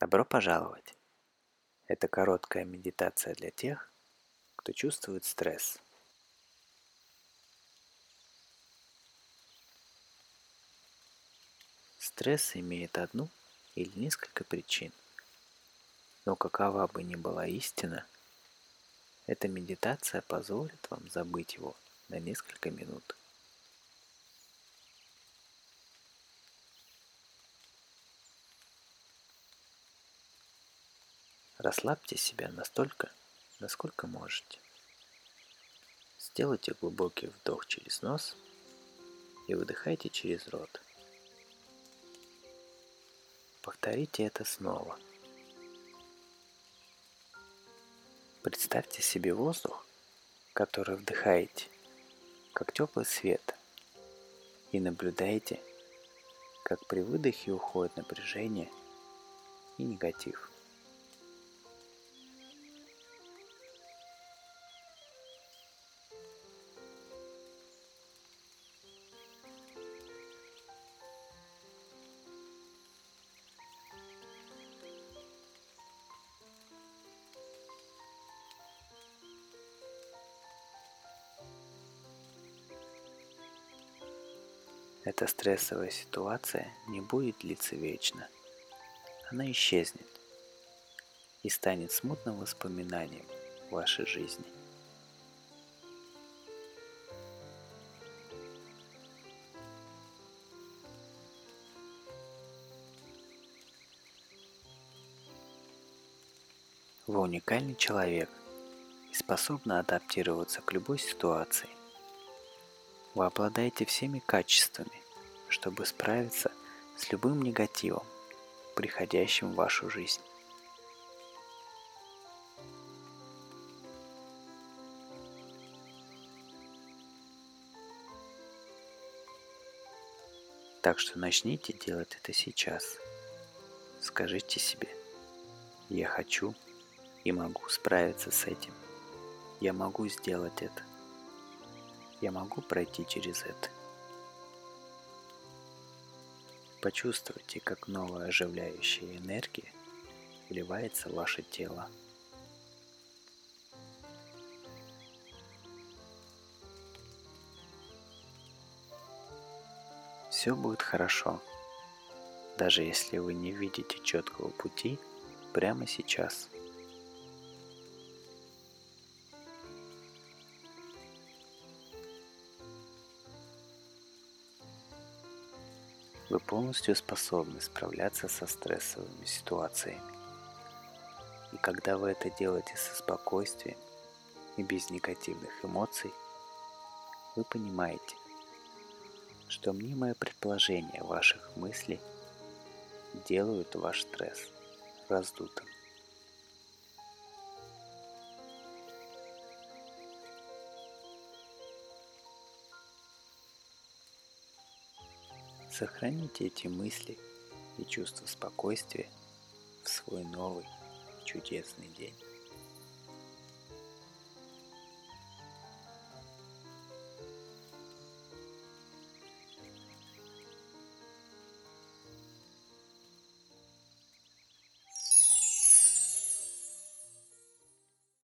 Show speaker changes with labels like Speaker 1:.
Speaker 1: Добро пожаловать! Это короткая медитация для тех, кто чувствует стресс. Стресс имеет одну или несколько причин. Но какова бы ни была истина, эта медитация позволит вам забыть его на несколько минут. Расслабьте себя настолько, насколько можете. Сделайте глубокий вдох через нос и выдыхайте через рот. Повторите это снова. Представьте себе воздух, который вдыхаете, как теплый свет, и наблюдайте, как при выдохе уходит напряжение и негатив. Эта стрессовая ситуация не будет длиться вечно. Она исчезнет и станет смутным воспоминанием вашей жизни. Вы уникальный человек и способны адаптироваться к любой ситуации. Вы обладаете всеми качествами, чтобы справиться с любым негативом, приходящим в вашу жизнь. Так что начните делать это сейчас. Скажите себе, я хочу и могу справиться с этим. Я могу сделать это я могу пройти через это. Почувствуйте, как новая оживляющая энергия вливается в ваше тело. Все будет хорошо, даже если вы не видите четкого пути прямо сейчас – вы полностью способны справляться со стрессовыми ситуациями. И когда вы это делаете со спокойствием и без негативных эмоций, вы понимаете, что мнимое предположение ваших мыслей делают ваш стресс раздутым. Сохраните эти мысли и чувство спокойствия в свой новый чудесный день.